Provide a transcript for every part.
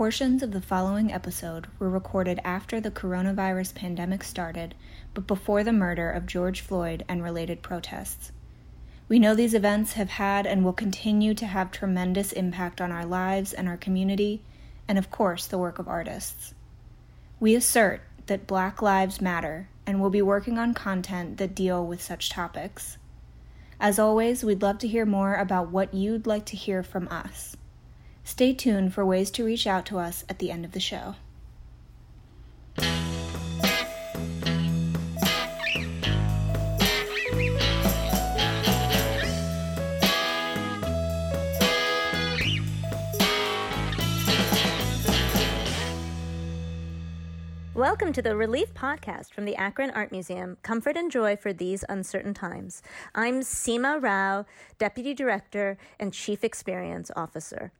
Portions of the following episode were recorded after the coronavirus pandemic started, but before the murder of George Floyd and related protests. We know these events have had and will continue to have tremendous impact on our lives and our community, and of course, the work of artists. We assert that Black Lives Matter and will be working on content that deal with such topics. As always, we'd love to hear more about what you'd like to hear from us. Stay tuned for ways to reach out to us at the end of the show. Welcome to the Relief Podcast from the Akron Art Museum Comfort and Joy for These Uncertain Times. I'm Seema Rao, Deputy Director and Chief Experience Officer.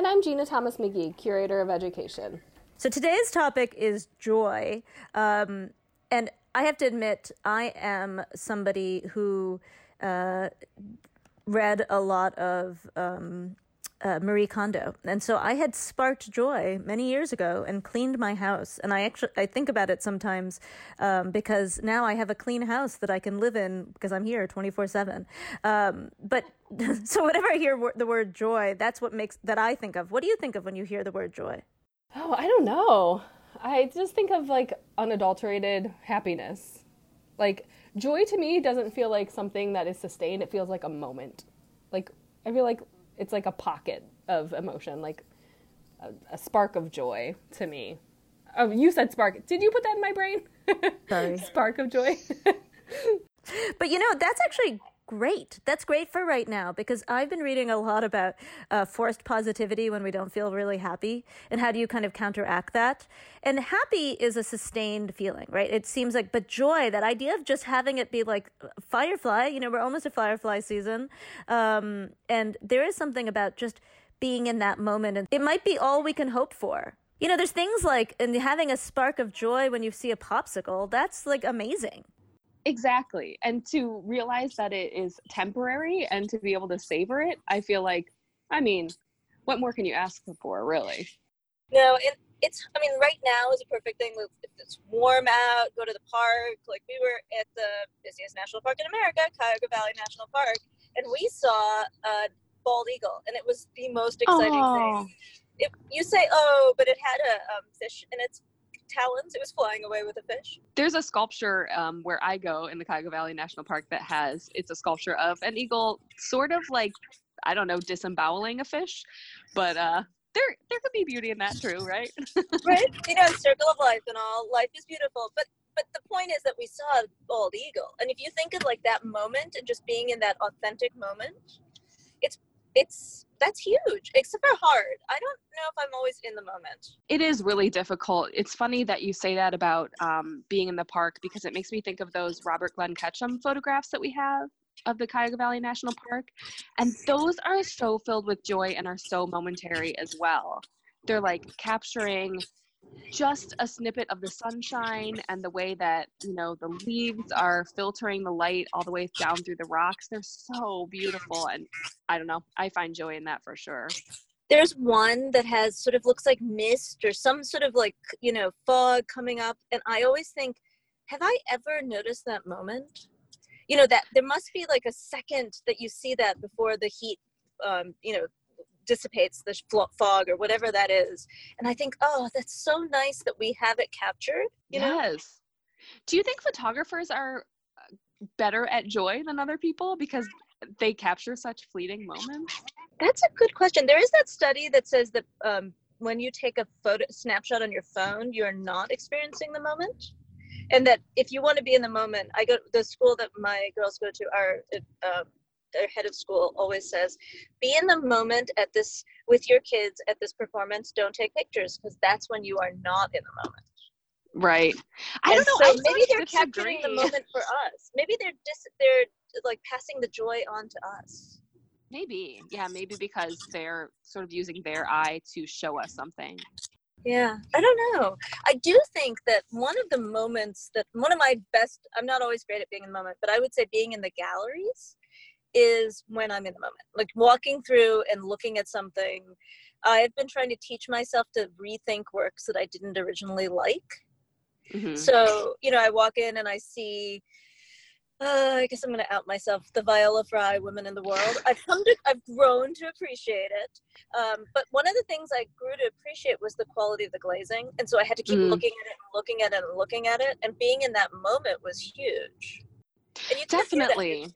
And I'm Gina Thomas McGee, Curator of Education. So today's topic is joy. Um, and I have to admit, I am somebody who uh, read a lot of um, uh, Marie Kondo, and so I had sparked joy many years ago and cleaned my house. And I actually I think about it sometimes um, because now I have a clean house that I can live in because I'm here twenty four seven. Um, but so whenever I hear the word joy, that's what makes that I think of. What do you think of when you hear the word joy? Oh, I don't know. I just think of like unadulterated happiness. Like joy to me doesn't feel like something that is sustained. It feels like a moment. Like I feel like it's like a pocket of emotion, like a, a spark of joy to me. Oh, you said spark. Did you put that in my brain? Sorry. spark of joy. but you know, that's actually great. That's great for right now because I've been reading a lot about uh, forced positivity when we don't feel really happy and how do you kind of counteract that. And happy is a sustained feeling, right? It seems like, but joy, that idea of just having it be like firefly, you know, we're almost a firefly season. Um, and there is something about just being in that moment and it might be all we can hope for. You know, there's things like and having a spark of joy when you see a popsicle. That's like amazing. Exactly. And to realize that it is temporary and to be able to savor it, I feel like, I mean, what more can you ask for, really? No, and it's, I mean, right now is a perfect thing. If it's warm out, go to the park. Like we were at the busiest national park in America, Cuyahoga Valley National Park, and we saw a bald eagle, and it was the most exciting thing. It, you say, oh, but it had a um, fish in its talons. It was flying away with a fish. There's a sculpture um, where I go in the Cuyahoga Valley National Park that has it's a sculpture of an eagle, sort of like I don't know, disemboweling a fish, but uh, there there could be beauty in that too, right? right. You know, circle of life and all. Life is beautiful, but but the point is that we saw a bald eagle, and if you think of like that moment and just being in that authentic moment, it's it's that's huge except for hard i don't know if i'm always in the moment it is really difficult it's funny that you say that about um, being in the park because it makes me think of those robert glenn ketchum photographs that we have of the Cuyahoga Valley National Park. And those are so filled with joy and are so momentary as well. They're like capturing just a snippet of the sunshine and the way that you know the leaves are filtering the light all the way down through the rocks. They're so beautiful and i don't know i find joy in that for sure. There's one that has sort of looks like mist or some sort of like you know fog coming up and i always think have i ever noticed that moment? You know that there must be like a second that you see that before the heat um, you know dissipates the fog or whatever that is. And i think oh that's so nice that we have it captured yes know? do you think photographers are uh, better at joy than other people because they capture such fleeting moments? That's a good question. There is that study that says that um, when you take a photo snapshot on your phone you're not experiencing the moment. And that if you want to be in the moment i go the school that my girls go to are um, their head of school always says be in the moment at this with your kids at this performance. Don't take pictures because that's when you are not in the moment. Right. I and don't know so maybe they're capturing the moment for us. Maybe they're just they're like passing the joy on to us. Maybe. Yeah maybe because they're sort of using their eye to show us something. Yeah i don't know. I do think that one of the moments that one of my best i'm not always great at being in the moment but i would say being in the galleries is when I'm in the moment, like walking through and looking at something I've been trying to teach myself to rethink works that I didn't originally like. Mhm. So, you know, I walk in and I see, uh, I guess I'm going to out myself, the Viola Frey Women in the World. I've come to, I've grown to appreciate it. Um, but one of the things I grew to appreciate was the quality of the glazing. And so I had to keep Mm. looking at it and looking at it and looking at it. And being in that moment was huge. And you can hear that. Definitely.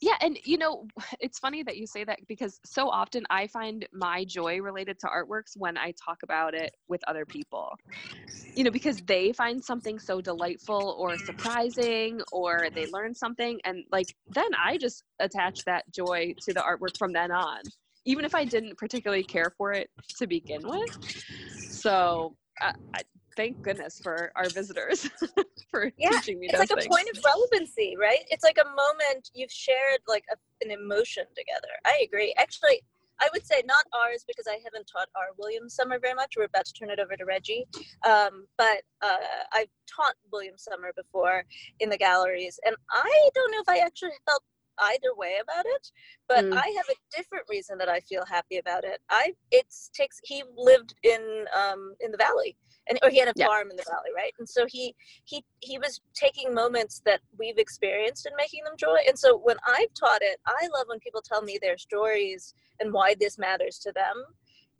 Yeah, and you know, it's funny that you say that because so often I find my joy related to artworks when I talk about it with other people. You know, because they find something so delightful or surprising or they learn something and like then I just attach that joy to the artwork from then on, even if I didn't particularly care for it to begin with. So, I, I, thank goodness for our visitors for Yeah, teaching me It's those like a point of relevancy, right? It's like a moment you've shared like a, an emotion together. I agree. Actually, I would say not ours because I haven't taught our William Sommer very much. We're about to turn it over to Reggie. Um, but uh, I've taught William Sommer before in the galleries, and I don't know if I actually felt either way about it but Mm. i have a different reason that i feel happy about it i it's takes he lived in um in the valley and or he had a Yeah. farm in the valley right? And so he he he was taking moments that we've experienced and making them joy. And so when i've taught it i love when people tell me their stories and why this matters to them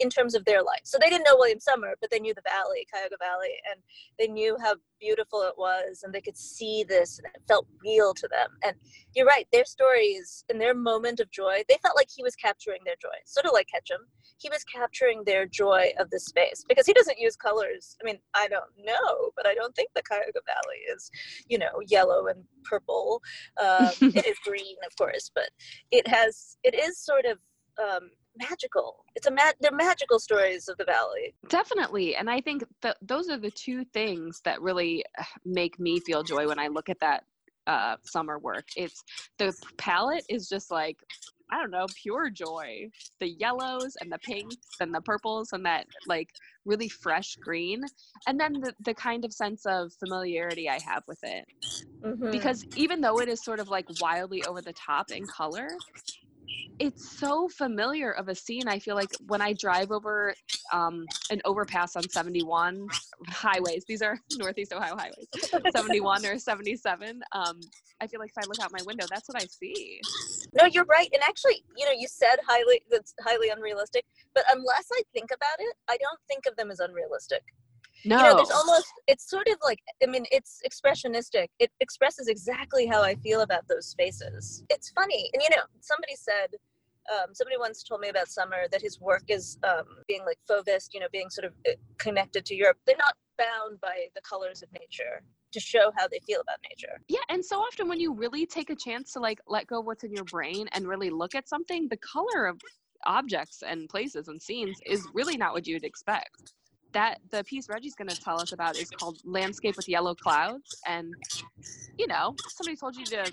in terms of their life so they didn't know william sommer but they knew the valley cuyahoga valley and they knew how beautiful it was and they could see this and it felt real to them and you're right their stories and their moment of joy they felt like he was capturing their joy sort of like ketchum he was capturing their joy of the space because he doesn't use colors. I mean, I don't know, but I don't think the Cuyahoga Valley is, you know, yellow and purple. Um, it is green, of course, but it has, it is sort of um, magical. It's a ma- they're magical stories of the valley. Definitely. And I think those are the two things that really uh, make me feel joy when I look at that uh, sommer work. It's the palette is just like, I don't know, pure joy. The yellows and the pinks and the purples and that like really fresh green. And then the, the kind of sense of familiarity I have with it. Mhm. Because even though it is sort of like wildly over the top in color, it's so familiar of a scene. I feel like when I drive over um, an overpass on 71 highways, these are Northeast Ohio highways, 71 or 77. Um, I feel like if I look out my window, that's what I see. No, you're right. And actually, you know, you said highly that's highly unrealistic, but unless I think about it, I don't think of them as unrealistic. No, you know there's almost it's sort of like i mean it's expressionistic. It expresses exactly how i feel about those spaces. It's funny. And you know somebody said um, somebody once told me about sommer that his work is um, being like fauvist you know being sort of uh, connected to europe. They're not bound by the colors of nature to show how they feel about nature. Yeah, and so often when you really take a chance to like let go of what's in your brain and really look at something, the color of objects and places and scenes is really not what you'd expect. That the piece Reggie's going to tell us about is called "Landscape with Yellow Clouds," and you know, somebody told you to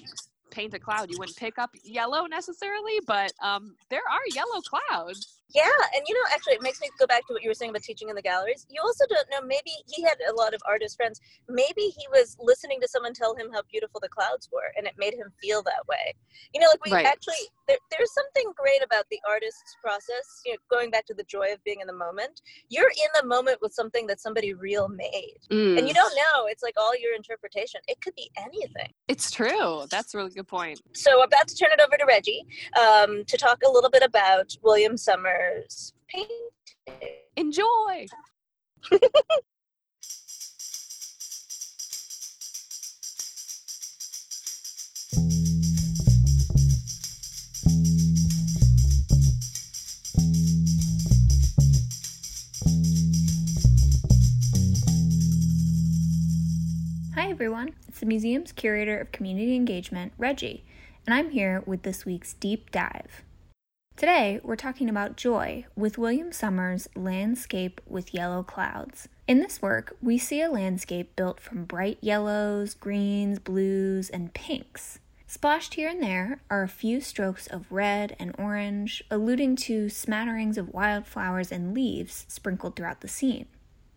paint a cloud, you wouldn't pick up yellow necessarily, but um, there are yellow clouds. Yeah, and you know, actually, it makes me go back to what you were saying about teaching in the galleries. You also don't know, maybe he had a lot of artist friends. Maybe he was listening to someone tell him how beautiful the clouds were, and it made him feel that way. You know, like we Right. actually, there, there's something great about the artist's process, you know, going back to the joy of being in the moment. You're in the moment with something that somebody real made. Mm, And you don't know, it's like all your interpretation. It could be anything. it's true. That's a really good point. So, about to turn it over to Reggie um, to talk a little bit about William Sommer's painting. Enjoy. Hi, everyone. It's the museum's curator of community engagement, Reggie, and I'm here with this week's deep dive. Today, we're talking about joy with William Sommer's Landscape with Yellow Clouds. In this work, we see a landscape built from bright yellows, greens, blues, and pinks. Splashed here and there are a few strokes of red and orange, alluding to smatterings of wildflowers and leaves sprinkled throughout the scene.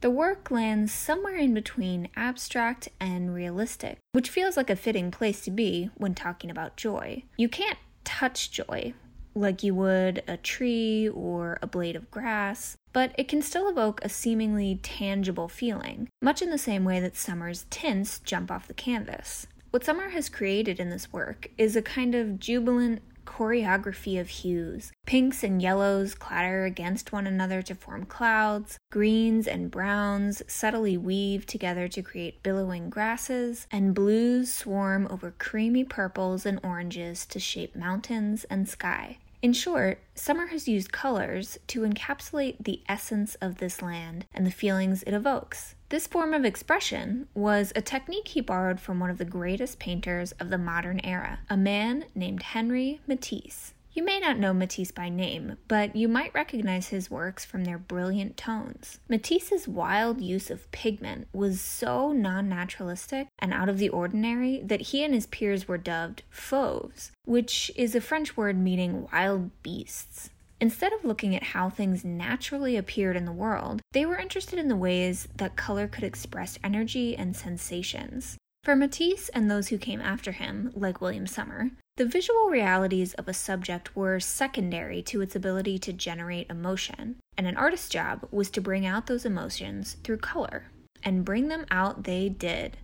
The work lands somewhere in between abstract and realistic, which feels like a fitting place to be when talking about joy. You can't touch joy, like you would a tree or a blade of grass, but it can still evoke a seemingly tangible feeling, much in the same way that sommer's tints jump off the canvas. What Sommer has created in this work is a kind of jubilant choreography of hues. Pinks and yellows clatter against one another to form clouds, greens and browns subtly weave together to create billowing grasses, and blues swarm over creamy purples and oranges to shape mountains and sky. In short, Sommer has used colors to encapsulate the essence of this land and the feelings it evokes. This form of expression was a technique he borrowed from one of the greatest painters of the modern era, a man named Henri Matisse. You may not know Matisse by name, but you might recognize his works from their brilliant tones. Matisse's wild use of pigment was so non naturalistic and out of the ordinary that he and his peers were dubbed fauves, which is a French word meaning wild beasts. Instead of looking at how things naturally appeared in the world, they were interested in the ways that color could express energy and sensations. For Matisse and those who came after him, like William Sommer, the visual realities of a subject were secondary to its ability to generate emotion, and an artist's job was to bring out those emotions through color. And bring them out they did.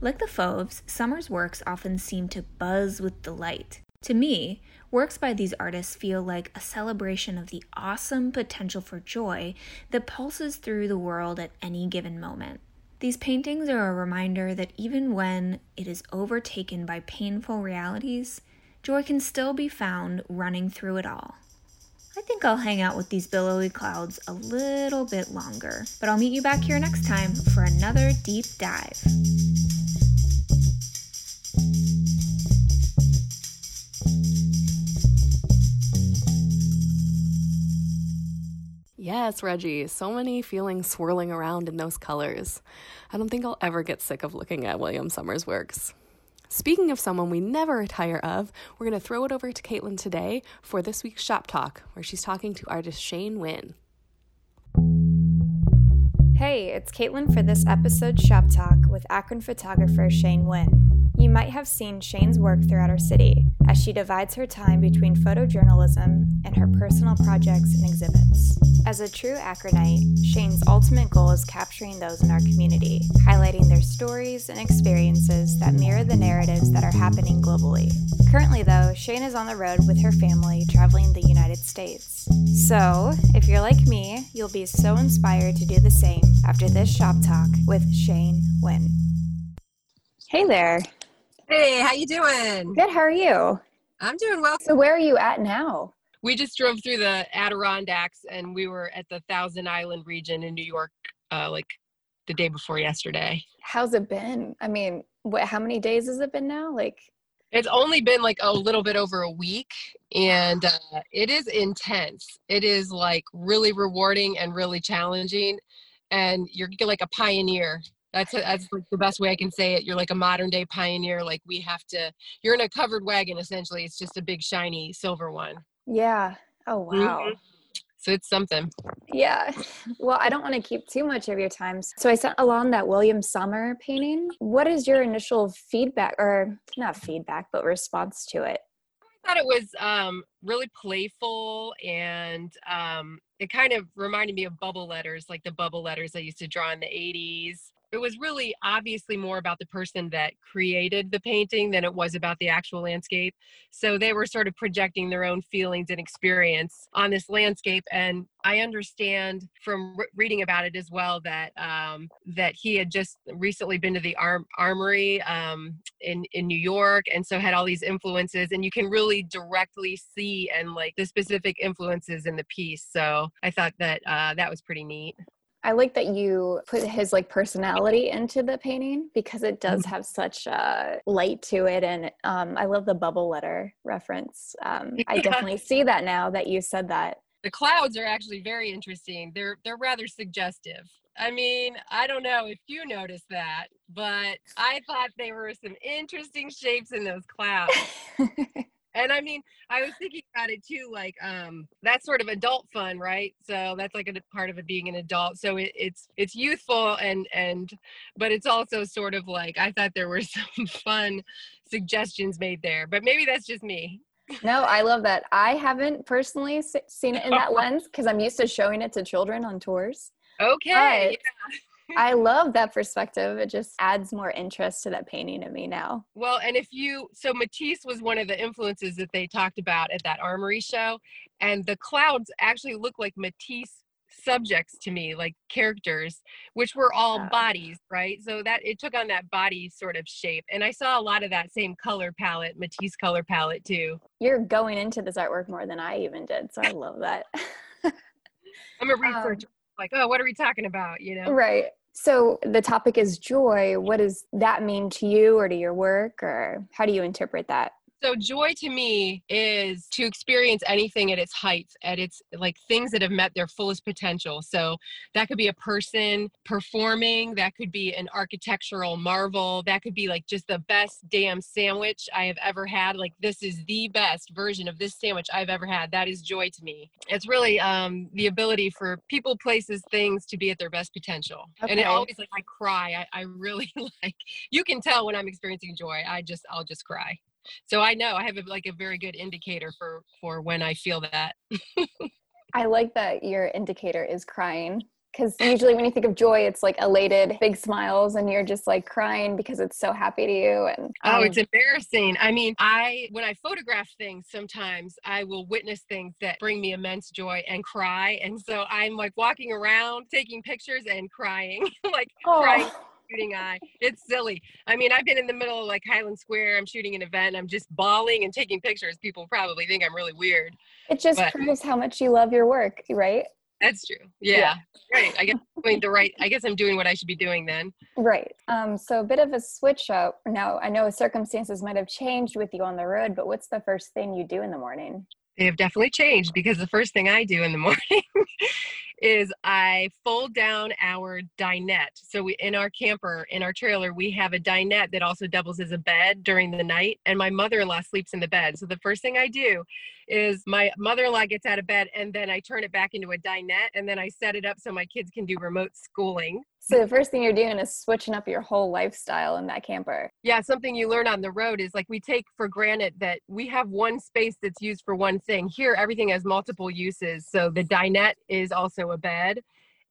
Like the Fauves, Sommer's works often seem to buzz with delight. To me, works by these artists feel like a celebration of the awesome potential for joy that pulses through the world at any given moment. These paintings are a reminder that even when it is overtaken by painful realities, joy can still be found running through it all. I think I'll hang out with these billowy clouds a little bit longer, but I'll meet you back here next time for another deep dive. Yes, Reggie, so many feelings swirling around in those colors. I don't think I'll ever get sick of looking at William Sommer's works. Speaking of someone we never tire of, we're going to throw it over to Caitlin today for this week's Shop Talk, where she's talking to artist Shane Wynn. Hey, it's Caitlin for this episode Shop Talk with Akron photographer Shane Wynn. You might have seen Shane's work throughout our city as she divides her time between photojournalism and her personal projects and exhibits. As a true Akronite, Shane's ultimate goal is capturing those in our community, highlighting their stories and experiences that mirror the narratives that are happening globally. Currently, though, Shane is on the road with her family traveling the United States. So, if you're like me, you'll be so inspired to do the same after this shop talk with Shane Wynn. Hey there. Hey, how you doing? Good. How are you? I'm doing well. So, where are you at now? We just drove through the Adirondacks, and we were at the Thousand Island region in New York, uh, like the day before yesterday. How's it been? I mean, what? How many days has it been now? Like, it's only been like a little bit over a week, and uh, it is intense. It is like really rewarding and really challenging, and you're like a pioneer that's a, that's like the best way I can say it. You're like a modern day pioneer. Like we have to. You're in a covered wagon essentially. It's just a big shiny silver one. Yeah. Oh wow. Mm-hmm. So it's something. Yeah. Well, I don't want to keep too much of your time. So I sent along that William Sommer painting. What is your initial feedback, or not feedback, but response to it? I thought it was um, really playful and um, it kind of reminded me of bubble letters, like the bubble letters I used to draw in the 80s it was really obviously more about the person that created the painting than it was about the actual landscape. So they were sort of projecting their own feelings and experience on this landscape. And I understand from re- reading about it as well that um, that he had just recently been to the arm- armory um, in in New York, and so had all these influences, and you can really directly see and like the specific influences in the piece. So I thought that uh, that was pretty neat. I like that you put his like personality into the painting because it does mm-hmm. have such a light to it, and um, I love the bubble letter reference. Um, I definitely see that now that you said that. The clouds are actually very interesting. They're they're rather suggestive. I mean, I don't know if you noticed that, but I thought they were some interesting shapes in those clouds. and i mean i was thinking about it too like um that's sort of adult fun right so that's like a part of it being an adult so it, it's it's youthful and and but it's also sort of like i thought there were some fun suggestions made there but maybe that's just me No, I love that. I haven't personally seen it in that lens because I'm used to showing it to children on tours. Okay. I love that perspective. It just adds more interest to that painting to me now. Well, and if you, so Matisse was one of the influences that they talked about at that armory show, and the clouds actually look like Matisse subjects to me like characters which were all bodies right? So that it took on that body sort of shape and i saw a lot of that same color palette matisse color palette too. You're going into this artwork more than i even did so i love that. I'm a researcher um, like oh what are we talking about? You know? Right so the topic is joy. What does that mean to you or to your work, or how do you interpret that? So joy to me is to experience anything at its height, at its like things that have met their fullest potential. So that could be a person performing, that could be an architectural marvel, that could be like just the best damn sandwich I have ever had. Like this is the best version of this sandwich I've ever had. That is joy to me. It's really um, the ability for people, places, things to be at their best potential. Okay. And it always like I cry. I, I really like you can tell when I'm experiencing joy. I just I'll just cry so i know i have a, like a very good indicator for for when i feel that i like that your indicator is crying because usually when you think of joy it's like elated big smiles and you're just like crying because it's so happy to you and um, oh it's embarrassing i mean i when i photograph things sometimes i will witness things that bring me immense joy and cry and so i'm like walking around taking pictures and crying like oh. crying shooting eye. It's silly. I mean, I've been in the middle of like Highland Square. I'm shooting an event. I'm just bawling and taking pictures. People probably think I'm really weird. It just but, proves how much you love your work, right? That's true. Yeah. yeah. Right. I guess I'm doing the right. I guess I'm doing what I should be doing then. Right. Um. So a bit of a switch up. Now I know circumstances might have changed with you on the road, but what's the first thing you do in the morning? They have definitely changed because the first thing I do in the morning is I fold down our dinette. So we in our camper, in our trailer, we have a dinette that also doubles as a bed during the night. And my mother-in-law sleeps in the bed. So the first thing I do is my mother-in-law gets out of bed and then I turn it back into a dinette and then I set it up so my kids can do remote schooling. So the first thing you're doing is switching up your whole lifestyle in that camper. Yeah, something you learn on the road is like we take for granted that we have one space that's used for one thing. Here everything has multiple uses. So the dinette is also a bed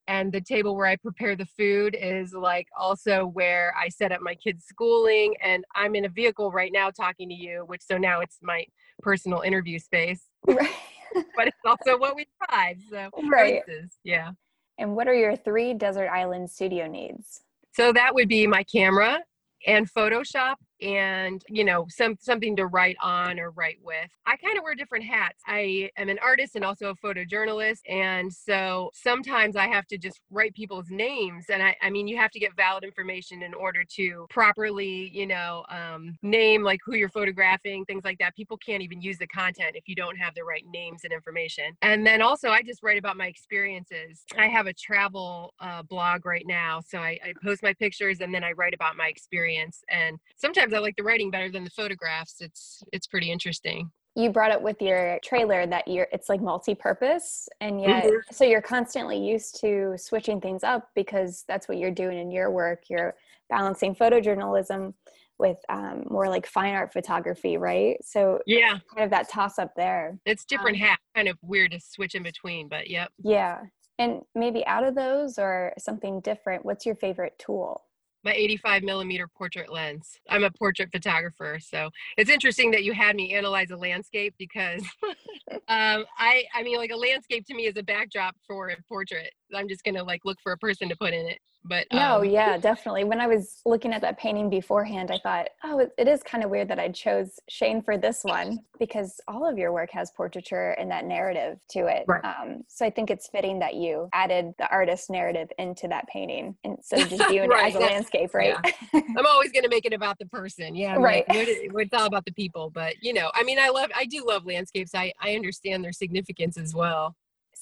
and the table where I prepare the food is like also where I set up my kids' schooling. And I'm in a vehicle right now talking to you, which so now it's my personal interview space. Right. but it's also what we drive. So right. yeah. And what are your three desert island studio needs? So that would be my camera and Photoshop and you know some something to write on or write with. I kind of wear different hats. I am an artist and also a photojournalist and so sometimes i have to just write people's names and i, I mean you have to get valid information in order to properly you know um, name like who you're photographing things like that. People can't even use the content if you don't have the right names and information. And then also i just write about my experiences. I have a travel uh, blog right now so I, I post my pictures and then i write about my experience and sometimes sometimes I like the writing better than the photographs. It's it's pretty interesting. You brought up with your trailer that you're it's like multi-purpose and yet mm-hmm. so you're constantly used to switching things up because that's what you're doing in your work. You're balancing photojournalism with um, more like fine art photography, right? So yeah, kind of that toss up there. It's different um, hat, kind of weird to switch in between, but yep. Yeah, and maybe out of those or something different. What's your favorite tool? My 85 millimeter portrait lens. I'm a portrait photographer, so it's interesting that you had me analyze a landscape because um, I, I mean, like a landscape to me is a backdrop for a portrait. I'm just gonna like look for a person to put in it. But no, um, yeah, definitely. When I was looking at that painting beforehand, I thought, oh, it, it is kind of weird that I chose Shane for this one because all of your work has portraiture and that narrative to it. Right. Um, so I think it's fitting that you added the artist narrative into that painting instead of just viewing right, it as a landscape, right? Yeah. I'm always gonna make it about the person. Yeah, right. Like, it's all about the people, but you know, I mean, I love, I do love landscapes. I I understand their significance as well.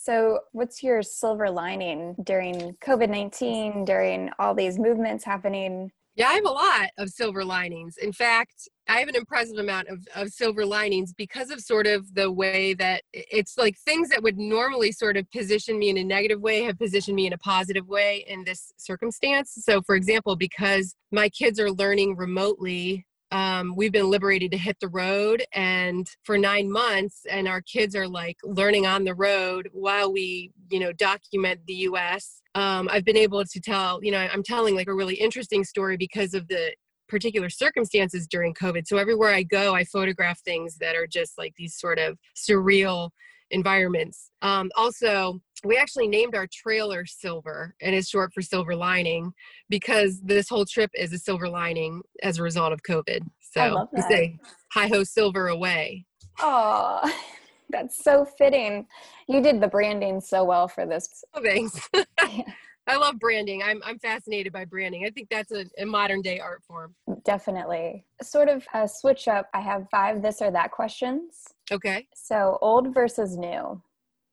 So, what's your silver lining during COVID 19, during all these movements happening? Yeah, I have a lot of silver linings. In fact, I have an impressive amount of, of silver linings because of sort of the way that it's like things that would normally sort of position me in a negative way have positioned me in a positive way in this circumstance. So, for example, because my kids are learning remotely um, we've been liberated to hit the road and for nine months and our kids are like learning on the road while we you know document the us um, i've been able to tell you know i'm telling like a really interesting story because of the particular circumstances during covid. So everywhere i go i photograph things that are just like these sort of surreal environments. Um, also, we actually named our trailer Silver, and it's short for Silver Lining because this whole trip is a silver lining as a result of COVID. So we say, "Hi ho, silver away." Oh, that's so fitting. You did the branding so well for this. Oh, thanks. I love branding. I'm I'm fascinated by branding. I think that's a, a modern day art form. Definitely. Sort of a switch up. I have five this or that questions. Okay. So old versus new.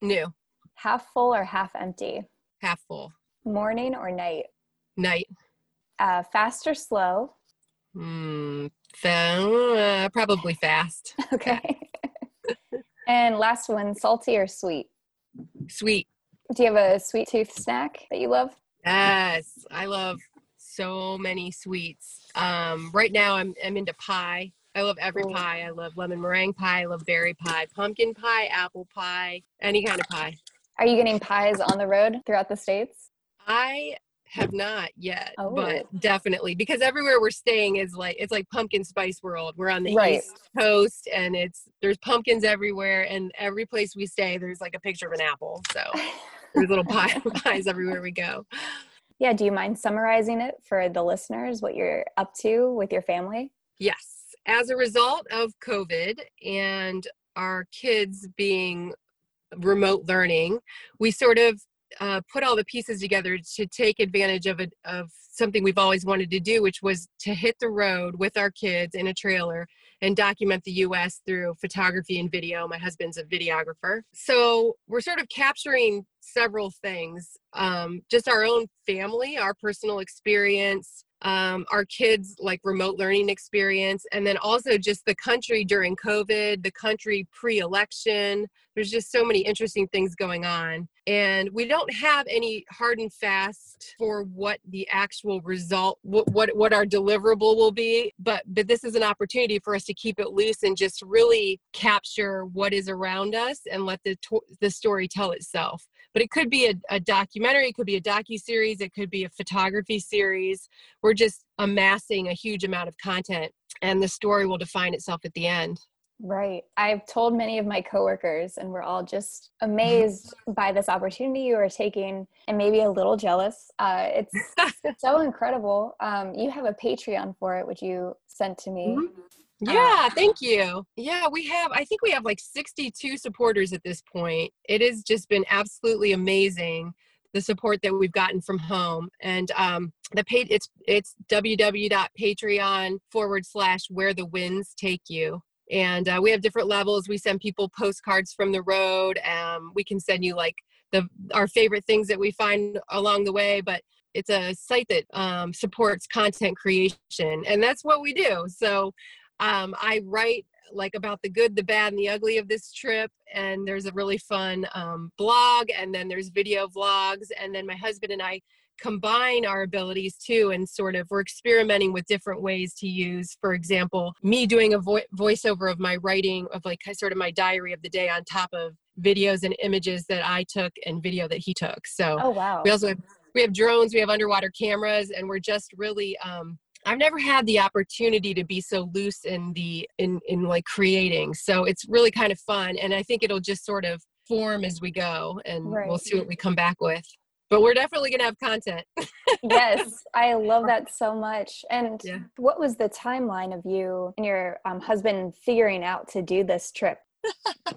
New. Half full or half empty. Half full. Morning or night. Night. Uh, fast or slow. Hmm. Uh, probably fast. okay. and last one, salty or sweet. Sweet. Do you have a sweet tooth snack that you love? Yes, I love so many sweets. Um, right now, I'm I'm into pie. I love every pie. I love lemon meringue pie. I love berry pie, pumpkin pie, apple pie, any kind of pie. Are you getting pies on the road throughout the states? I have not yet, oh. but definitely because everywhere we're staying is like it's like pumpkin spice world. We're on the right. east coast and it's there's pumpkins everywhere and every place we stay there's like a picture of an apple. So there's little pie, pies everywhere we go. Yeah, do you mind summarizing it for the listeners what you're up to with your family? Yes. As a result of COVID and our kids being remote learning, we sort of uh, put all the pieces together to take advantage of, a, of something we've always wanted to do, which was to hit the road with our kids in a trailer and document the US through photography and video. My husband's a videographer. So we're sort of capturing several things um, just our own family, our personal experience, um, our kids like remote learning experience and then also just the country during covid the country pre-election there's just so many interesting things going on. And we don't have any hard and fast for what the actual result what what, what our deliverable will be but but this is an opportunity for us to keep it loose and just really capture what is around us and let the to- the story tell itself. But it could be a, a documentary it could be a docu series it could be a photography series. We're just amassing a huge amount of content and the story will define itself at the end Right. I've told many of my coworkers, and we're all just amazed by this opportunity you are taking and maybe a little jealous. Uh, it's so incredible. Um, you have a Patreon for it, which you sent to me. Mm-hmm. Yeah, thank you. Yeah, we have, I think we have like 62 supporters at this point. It has just been absolutely amazing the support that we've gotten from home and um the page it's it's www.patreon forward slash where the winds take you and uh, we have different levels we send people postcards from the road um, we can send you like the our favorite things that we find along the way but it's a site that um, supports content creation and that's what we do so um, I write like about the good, the bad, and the ugly of this trip. And there's a really fun um, blog, and then there's video vlogs. And then my husband and I combine our abilities too and sort of we're experimenting with different ways to use for example me doing a vo- voiceover of my writing of like sort of my diary of the day on top of videos and images that i took and video that he took so oh wow we also have we have drones we have underwater cameras and we're just really um, I've never had the opportunity to be so loose in the in in like creating. So it's really kind of fun and I think it'll just sort of form as we go and right. we'll see what we come back with. But we're definitely going to have content. yes, I love that so much. And yeah. what was the timeline of you and your um, husband figuring out to do this trip?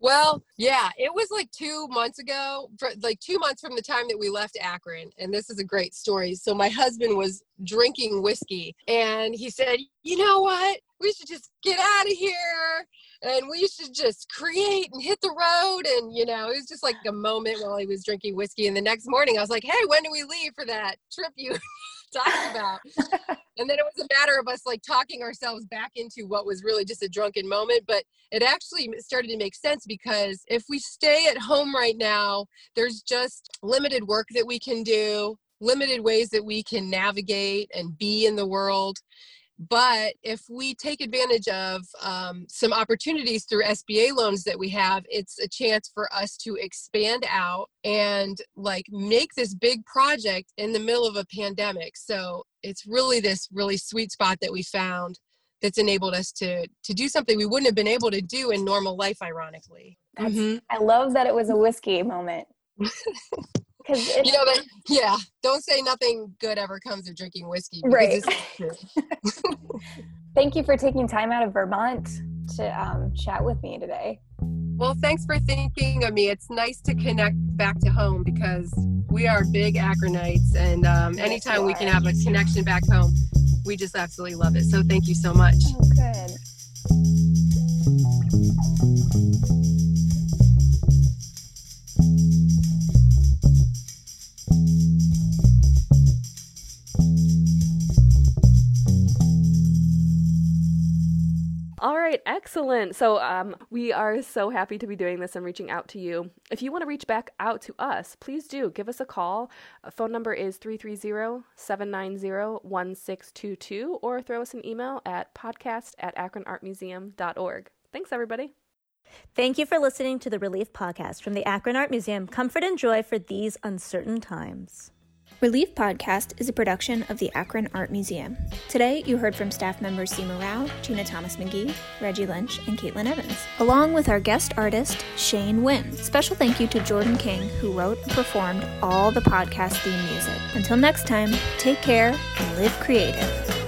Well, yeah, it was like two months ago, for, like two months from the time that we left Akron. And this is a great story. So, my husband was drinking whiskey and he said, You know what? We should just get out of here and we should just create and hit the road. And, you know, it was just like a moment while he was drinking whiskey. And the next morning, I was like, Hey, when do we leave for that trip you talked about? and then it was a matter of us like talking ourselves back into what was really just a drunken moment but it actually started to make sense because if we stay at home right now there's just limited work that we can do limited ways that we can navigate and be in the world But if we take advantage of um, some opportunities through SBA loans that we have, it's a chance for us to expand out and like make this big project in the middle of a pandemic. So it's really this really sweet spot that we found that's enabled us to to do something we wouldn't have been able to do in normal life ironically mm-hmm. i love that it was a whiskey moment because you know that yeah don't say nothing good ever comes of drinking whiskey right thank you for taking time out of vermont to um, chat with me today well thanks for thinking of me it's nice to connect back to home because we are big akronites and um, yes, anytime we can have a connection back home we just absolutely love it. So thank you so much. Oh, good. All right, excellent. So, um, we are so happy to be doing this and reaching out to you. If you want to reach back out to us, please do give us a call. A phone number is 330 790 1622 or throw us an email at podcast at akronartmuseum.org. Thanks, everybody. Thank you for listening to the Relief Podcast from the Akron Art Museum. Comfort and joy for these uncertain times. Relief Podcast is a production of the Akron Art Museum. Today, you heard from staff members Seema Rao, Gina Thomas McGee, Reggie Lynch, and Caitlin Evans, along with our guest artist, Shane Wynn. Special thank you to Jordan King, who wrote and performed all the podcast theme music. Until next time, take care and live creative.